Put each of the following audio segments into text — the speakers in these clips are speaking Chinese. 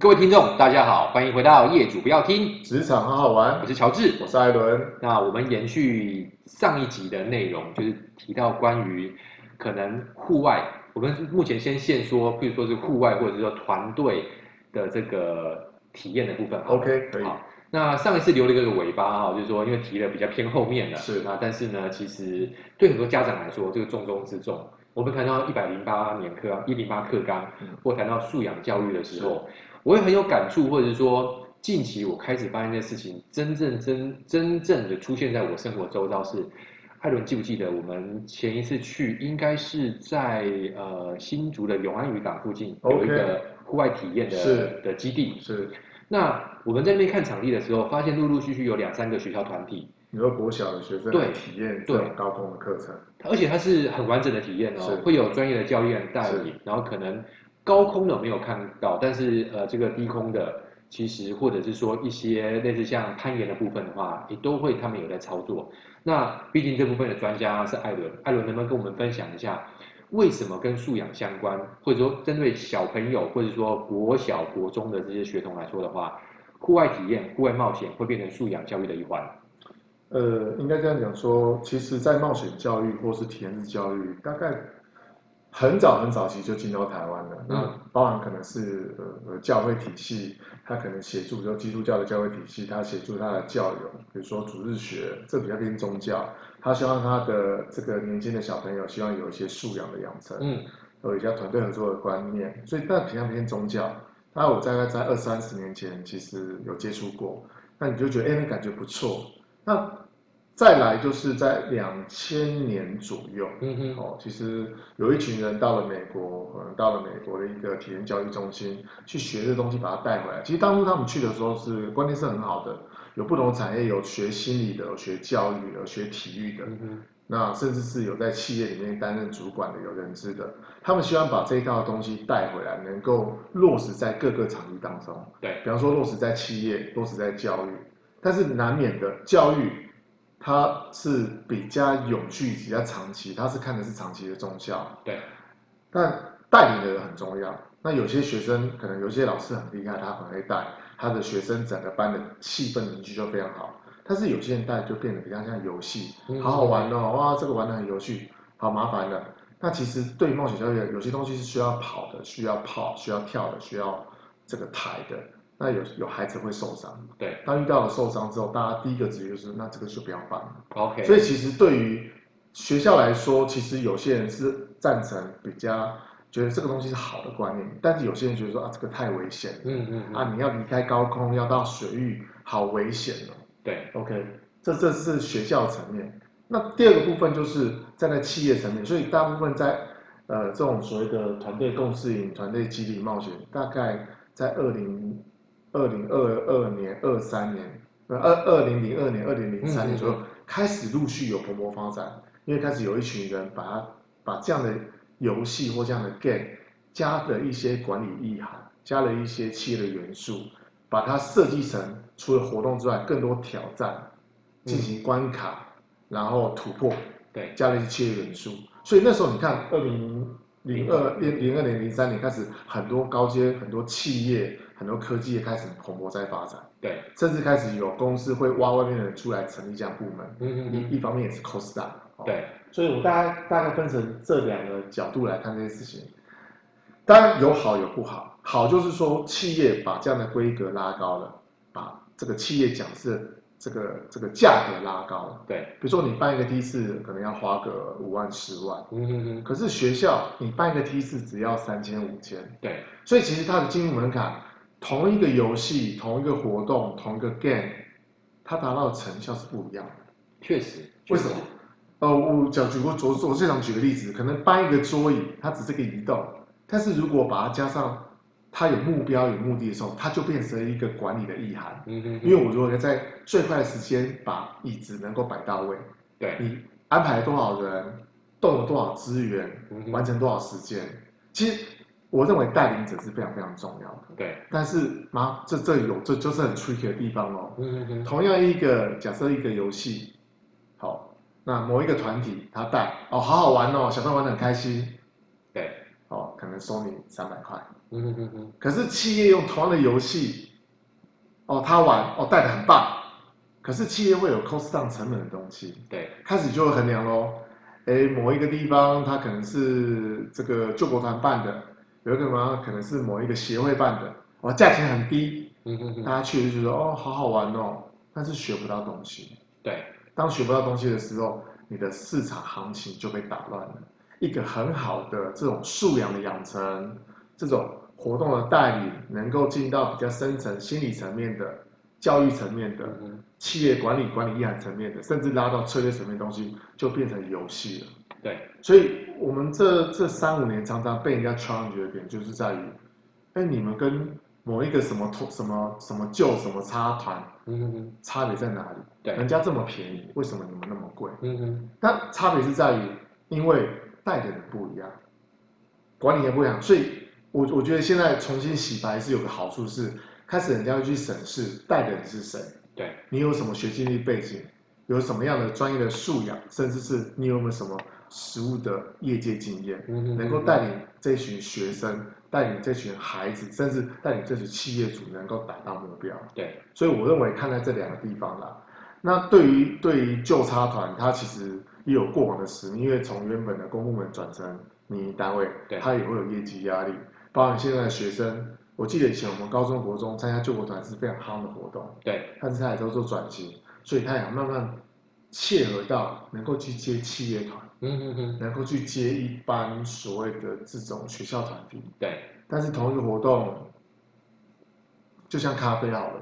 各位听众，大家好，欢迎回到业主不要听职场好好玩。我是乔治，我是艾伦。那我们延续上一集的内容，就是提到关于可能户外，我们目前先先说，比如说是户外或者是说团队的这个体验的部分。OK，可以。好，那上一次留了一个尾巴啊，就是说因为提的比较偏后面了，是那但是呢，其实对很多家长来说，这个重中之重。我们谈到一百零八年课一零八课纲，或谈到素养教育的时候。我也很有感触，或者是说，近期我开始发现这事情，真正真真正的出现在我生活周遭是，艾伦记不记得我们前一次去，应该是在呃新竹的永安渔港附近有一个户外体验的.的基地。是。那我们在那边看场地的时候，发现陆陆续续有两三个学校团体，你说国小的学生对体验对高中的课程，而且它是很完整的体验哦，会有专业的教练带领，然后可能。高空的没有看到，但是呃，这个低空的其实或者是说一些类似像攀岩的部分的话，也都会他们有在操作。那毕竟这部分的专家是艾伦，艾伦能不能跟我们分享一下，为什么跟素养相关，或者说针对小朋友或者说国小国中的这些学童来说的话，户外体验、户外冒险会变成素养教育的一环？呃，应该这样讲说，其实，在冒险教育或是体验式教育，大概。很早很早期就进到台湾了，嗯，那包含可能是呃教会体系，他可能协助，就基督教的教会体系，他协助他的教友，比如说主日学，这比较偏宗教，他希望他的这个年轻的小朋友，希望有一些素养的养成，嗯，有一些团队合作的观念，所以但比较偏宗教。那我大概在二三十年前其实有接触过，那你就觉得哎，那感觉不错，那。再来就是在两千年左右，嗯哼，哦，其实有一群人到了美国，可能到了美国的一个体验教育中心去学这东西，把它带回来。其实当初他们去的时候是观念是很好的，有不同产业，有学心理的，有学教育的，有学体育的，嗯，那甚至是有在企业里面担任主管的，有人资的。他们希望把这一套东西带回来，能够落实在各个场域当中。对，比方说落实在企业，落实在教育，但是难免的教育。它是比较永续、比较长期，他是看的是长期的中效。对，但带领的人很重要。那有些学生可能有些老师很厉害，他很会带，他的学生整个班的气氛凝聚就非常好。但是有些人带就变得比较像游戏，好好玩哦，哇，这个玩得很有趣，好麻烦的。那其实对于冒险教育，有些东西是需要跑的，需要跑，需要跳的，需要这个抬的。那有有孩子会受伤，对，当遇到了受伤之后，大家第一个直觉就是，那这个就不要办了。OK，所以其实对于学校来说，其实有些人是赞成比较觉得这个东西是好的观念，但是有些人觉得说啊，这个太危险，嗯嗯，嗯，啊，你要离开高空，要到水域，好危险哦。对，OK，这这是学校层面。那第二个部分就是站在企业层面，所以大部分在呃这种所谓的团队共事营、团队激励冒险，大概在二零。二零二二年、二三年，呃，二二零零二年、二零零三年左右，开始陆续有蓬勃发展，因为开始有一群人把它把这样的游戏或这样的 game 加了一些管理意涵，加了一些企业的元素，把它设计成除了活动之外，更多挑战，进行关卡，然后突破，对，加了一些企业元素。所以那时候你看，二零零二零零二年、零三年开始，很多高阶、很多企业。很多科技也开始蓬勃在发展，对，甚至开始有公司会挖外面的人出来成立这样部门，嗯嗯，一一方面也是 cost down，对，所以我大概大概分成这两个角度来看这些事情，当然有好有不好，好就是说企业把这样的规格拉高了，把这个企业讲师这个这个价格拉高了，对，比如说你办一个梯次可能要花个五万十万，嗯嗯嗯，可是学校你办一个梯次只要三千五千，对，所以其实它的进入门槛。同一个游戏，同一个活动，同一个 game，它达到的成效是不一样的。确实，为什么？呃，我讲举个桌，我最常举个例子，可能搬一个桌椅，它只是个移动，但是如果把它加上，它有目标、有目的的时候，它就变成了一个管理的意涵。嗯哼，因为我如果在最快的时间把椅子能够摆到位，对，你安排了多少人，动了多少资源，完成多少时间，其实。我认为带领者是非常非常重要的。对，但是妈，这这有这就是很 tricky 的地方哦。嗯嗯。同样一个假设一个游戏，好，那某一个团体他带哦，好好玩哦，小朋友玩的很开心。对，哦，可能收你三百块。嗯哼哼哼。可是企业用同样的游戏，哦，他玩哦带的很棒，可是企业会有 cost down 成本的东西，对，开始就会衡量喽。哎，某一个地方它可能是这个救国团办的，有一个嘛可能是某一个协会办的，哦，价钱很低，嗯哼哼，大家去就觉得哦好好玩哦，但是学不到东西。对，当学不到东西的时候，你的市场行情就被打乱了。一个很好的这种素养的养成，这种活动的代理，能够进到比较深层心理层面的、教育层面的、企业管理管理意涵层面的，甚至拉到策略层面的东西，就变成游戏了。对，所以我们这这三五年常常被人家 challenge 的点，就是在于，哎，你们跟某一个什么什么什么旧什么差团，差别在哪里？对，人家这么便宜，为什么你们那么贵？嗯哼，但差别是在于，因为。带的人不一样，管理也不一样，所以我我觉得现在重新洗白是有个好处是，开始人家会去审视带的人是谁，对，你有什么学经历背景，有什么样的专业的素养，甚至是你有没有什么实务的业界经验，能够带领这群学生，带领这群孩子，甚至带领这群企业主能够达到目标，对，所以我认为看在这两个地方啦，那对于对于旧差团，它其实。也有过往的使命，因为从原本的公部门转成民营单位，他也会有业绩压力。包含现在的学生，我记得以前我们高中国中参加救国团是非常夯的活动，对。但是他也都做转型，所以他也慢慢切合到能够去接企业团，嗯嗯嗯，能够去接一般所谓的这种学校团体，对。但是同一个活动，就像咖啡好了，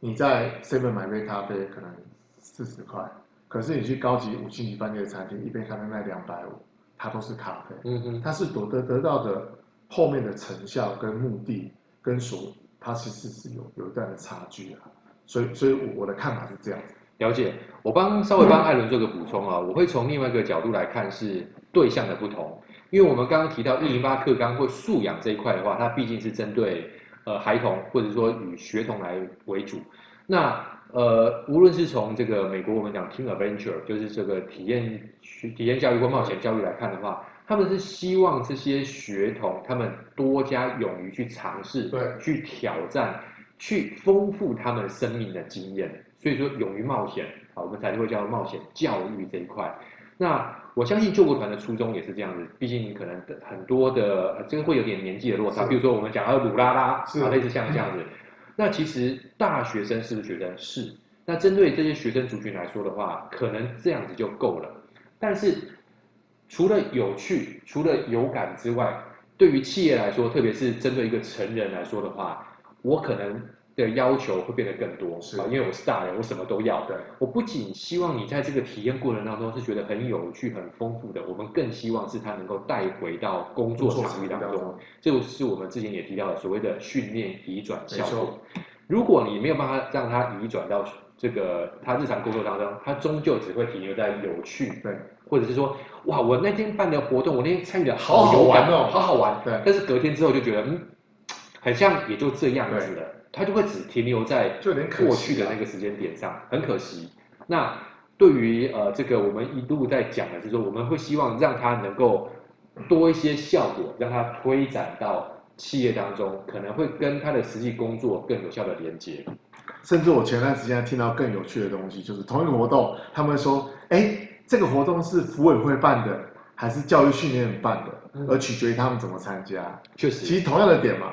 你在 seven 买杯咖啡可能四十块。可是你去高级五星级饭店的餐厅，一杯咖啡卖两百五，它都是咖啡。嗯哼，它是夺得得到的后面的成效跟目的跟所，它其实是有有一段的差距啊。所以，所以我的看法是这样子。了解，我帮稍微帮艾伦做个补充啊，我会从另外一个角度来看是对象的不同，因为我们刚刚提到一零八课纲或素养这一块的话，它毕竟是针对呃孩童或者说以学童来为主，那。呃，无论是从这个美国我们讲 Team Adventure，就是这个体验体验教育或冒险教育来看的话，他们是希望这些学童他们多加勇于去尝试，对，去挑战，去丰富他们生命的经验。所以说，勇于冒险啊，我们才会叫冒险教育这一块。那我相信救国团的初衷也是这样子，毕竟可能很多的这个会有点年纪的落差，比如说我们讲到鲁拉拉啊，类似像这样子。那其实大学生是不是觉得是？那针对这些学生族群来说的话，可能这样子就够了。但是除了有趣、除了有感之外，对于企业来说，特别是针对一个成人来说的话，我可能。的要求会变得更多，是吧？因为我是大人，我什么都要。对，我不仅希望你在这个体验过程当中是觉得很有趣、很丰富的，我们更希望是他能够带回到工作场域当中。这就是我们之前也提到的所谓的训练移转效果。如果你没有办法让它移转到这个他日常工作当中，他终究只会停留在有趣，对，或者是说，哇，我那天办的活动，我那天参与的好好玩哦，好好玩。对，但是隔天之后就觉得，嗯，很像也就这样子了。他就会只停留在过去的那个时间点上，很可惜。那对于呃这个我们一路在讲的，就是说我们会希望让他能够多一些效果，让他推展到企业当中，可能会跟他的实际工作更有效的连接。甚至我前段时间听到更有趣的东西，就是同一个活动，他们说，哎，这个活动是福委会办的，还是教育训练院办的，嗯，而取决于他们怎么参加。确实，其实同样的点嘛。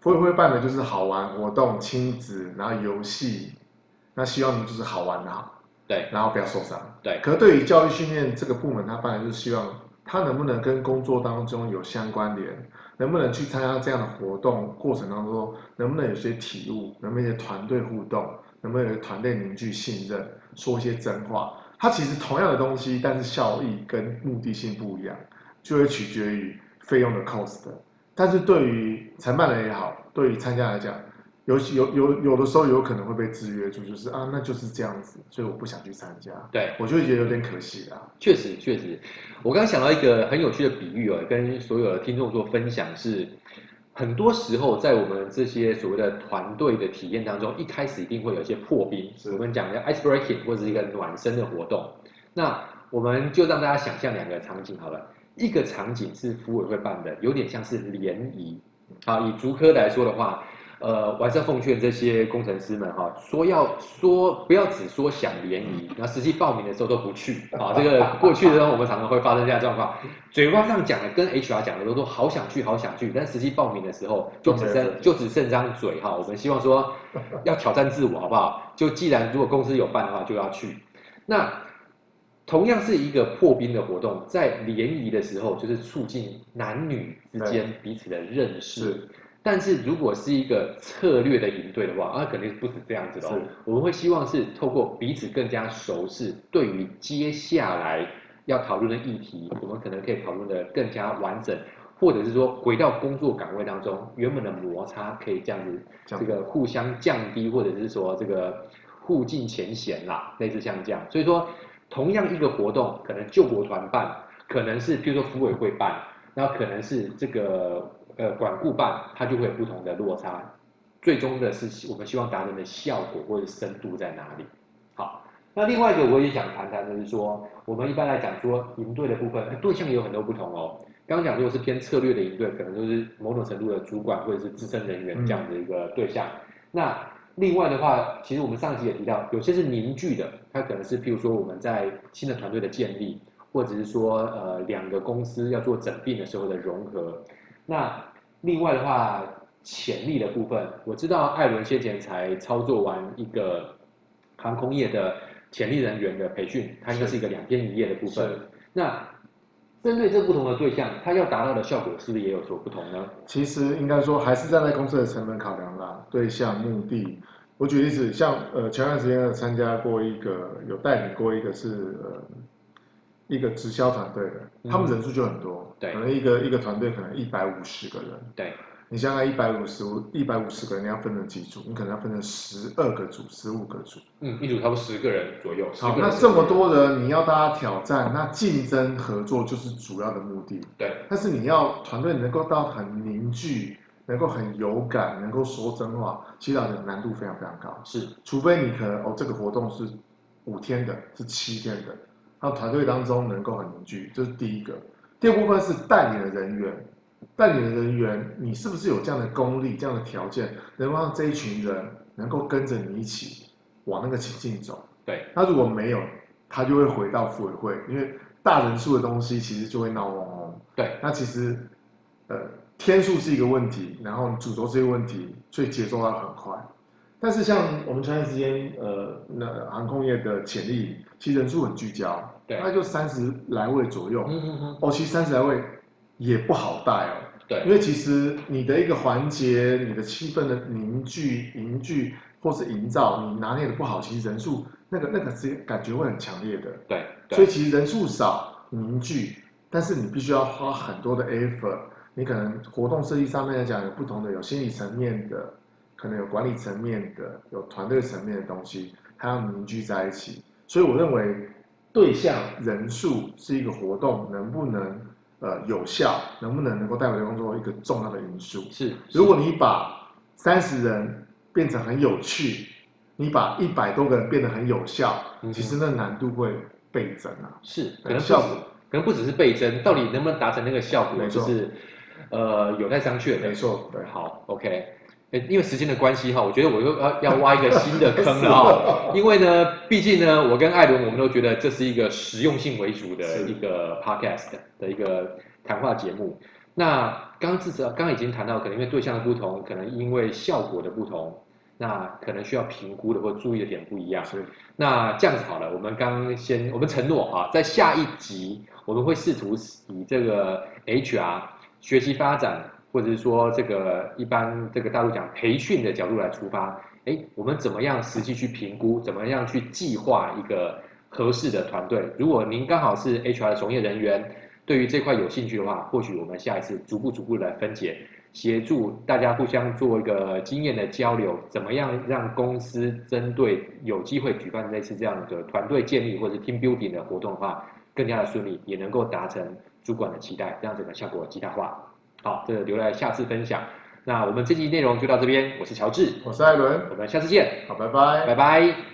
福委会办的就是好玩活动、亲子，然后游戏，那希望你就是好玩的好，对，然后不要受伤，对。可是对于教育训练这个部门，他办的就是希望他能不能跟工作当中有相关联，能不能去参加这样的活动过程当中，能不能有些体悟，能不能有团队互动，能不能有团队凝聚信任，说一些真话。它其实同样的东西，但是效益跟目的性不一样，就会取决于费用的 cost。但是对于承办人也好，对于参加来讲，有有有有的时候有可能会被制约住，就是啊，那就是这样子，所以我不想去参加。对，我就会觉得有点可惜啦。确实确实，我刚刚想到一个很有趣的比喻哦，跟所有的听众做分享是，很多时候在我们这些所谓的团队的体验当中，一开始一定会有一些破冰，我们讲的 ice breaking 或者是一个暖身的活动。那我们就让大家想象两个场景好了。一个场景是福委会办的，有点像是联谊，好，以竹科来说的话。呃，我还是要奉劝这些工程师们哈，说要说不要只说想联谊，那实际报名的时候都不去 啊。这个过去的时候，我们常常会发生这样状况，嘴巴上讲的跟 HR 讲的都说好想去，好想去，但实际报名的时候就只剩就只剩张嘴哈。我们希望说 要挑战自我，好不好？就既然如果公司有办的话，就要去。那同样是一个破冰的活动，在联谊的时候，就是促进男女之间彼此的认识。但是如果是一个策略的营队的话，那、啊、肯定不是这样子的。我们会希望是透过彼此更加熟识，对于接下来要讨论的议题，我们可能可以讨论的更加完整，或者是说回到工作岗位当中，原本的摩擦可以这样子，这个互相降低，或者是说这个互尽前嫌啦，类似像这样。所以说，同样一个活动，可能救国团办，可能是比如说服委会办，然后可能是这个。呃，管顾办它就会有不同的落差，最终的是我们希望达成的效果或者深度在哪里？好，那另外一个我也想谈谈的是说，我们一般来讲说营队的部分，对象也有很多不同哦。刚刚讲如果是偏策略的营队，可能就是某种程度的主管或者是资深人员这样的一个对象。嗯、那另外的话，其实我们上集也提到，有些是凝聚的，它可能是譬如说我们在新的团队的建立，或者是说呃两个公司要做整并的时候的融合。那另外的话，潜力的部分，我知道艾伦先前才操作完一个航空业的潜力人员的培训，它应该是一个两天一夜的部分。那针对这不同的对象，它要达到的效果是不是也有所不同呢？其实应该说还是站在公司的成本考量啦，对象目的。我举例子，像呃前段时间有参加过一个，有带领过一个是呃。一个直销团队的，他们人数就很多，嗯、对，可能一个一个团队可能一百五十个人，对，你想想一百五十一百五十个人，你要分成几组？你可能要分成十二个组、十五个组，嗯，一组差不多十个人左右。好，那这么多人，你要大家挑战，那竞争合作就是主要的目的，对。但是你要团队能够到很凝聚，能够很有感，能够说真话，其实的难度非常非常高。是，除非你可能哦，这个活动是五天的，是七天的。然后团队当中能够很凝聚，这是第一个。第二部分是带领的人员，带领的人员，你是不是有这样的功力、这样的条件，能够让这一群人能够跟着你一起往那个情境走？对。那如果没有，他就会回到福委会，因为大人数的东西其实就会闹哄哄。对。那其实，呃，天数是一个问题，然后主轴是一个问题，所以节奏要很快。但是像我们前段时间，呃，那航空业的潜力，其实人数很聚焦，对，大概就三十来位左右。嗯嗯嗯。哦，其实三十来位也不好带哦。对。因为其实你的一个环节，你的气氛的凝聚、凝聚或是营造，你拿捏的不好，其实人数那个那个是感觉会很强烈的。对。对。所以其实人数少凝聚，但是你必须要花很多的 effort。你可能活动设计上面来讲，有不同的，有心理层面的。可能有管理层面的，有团队层面的东西，它要凝聚在一起。所以我认为，对象人数是一个活动能不能呃有效，能不能能够带回来工作一个重要的因素。是，是如果你把三十人变成很有趣，你把一百多个人变得很有效，嗯、其实那难度会倍增啊。是，可能效果可能不只是倍增，到底能不能达成那个效果，就是呃有待商榷。没错，对，好，OK。因为时间的关系哈，我觉得我又要要挖一个新的坑了 哈。因为呢，毕竟呢，我跟艾伦我们都觉得这是一个实用性为主的一个 podcast 的一个谈话节目。那刚刚至少刚刚已经谈到，可能因为对象的不同，可能因为效果的不同，那可能需要评估的或注意的点不一样。是。那这样子好了，我们刚先我们承诺啊，在下一集我们会试图以这个 HR 学习发展。或者是说，这个一般这个大陆讲培训的角度来出发，哎，我们怎么样实际去评估，怎么样去计划一个合适的团队？如果您刚好是 HR 从业人员，对于这块有兴趣的话，或许我们下一次逐步逐步来分解，协助大家互相做一个经验的交流，怎么样让公司针对有机会举办类似这样的团队建立或者 team building 的活动的话，更加的顺利，也能够达成主管的期待，让整个效果极大化。好，这留来下次分享。那我们这期内容就到这边，我是乔治，我是艾伦，我们下次见。好，拜拜，拜拜。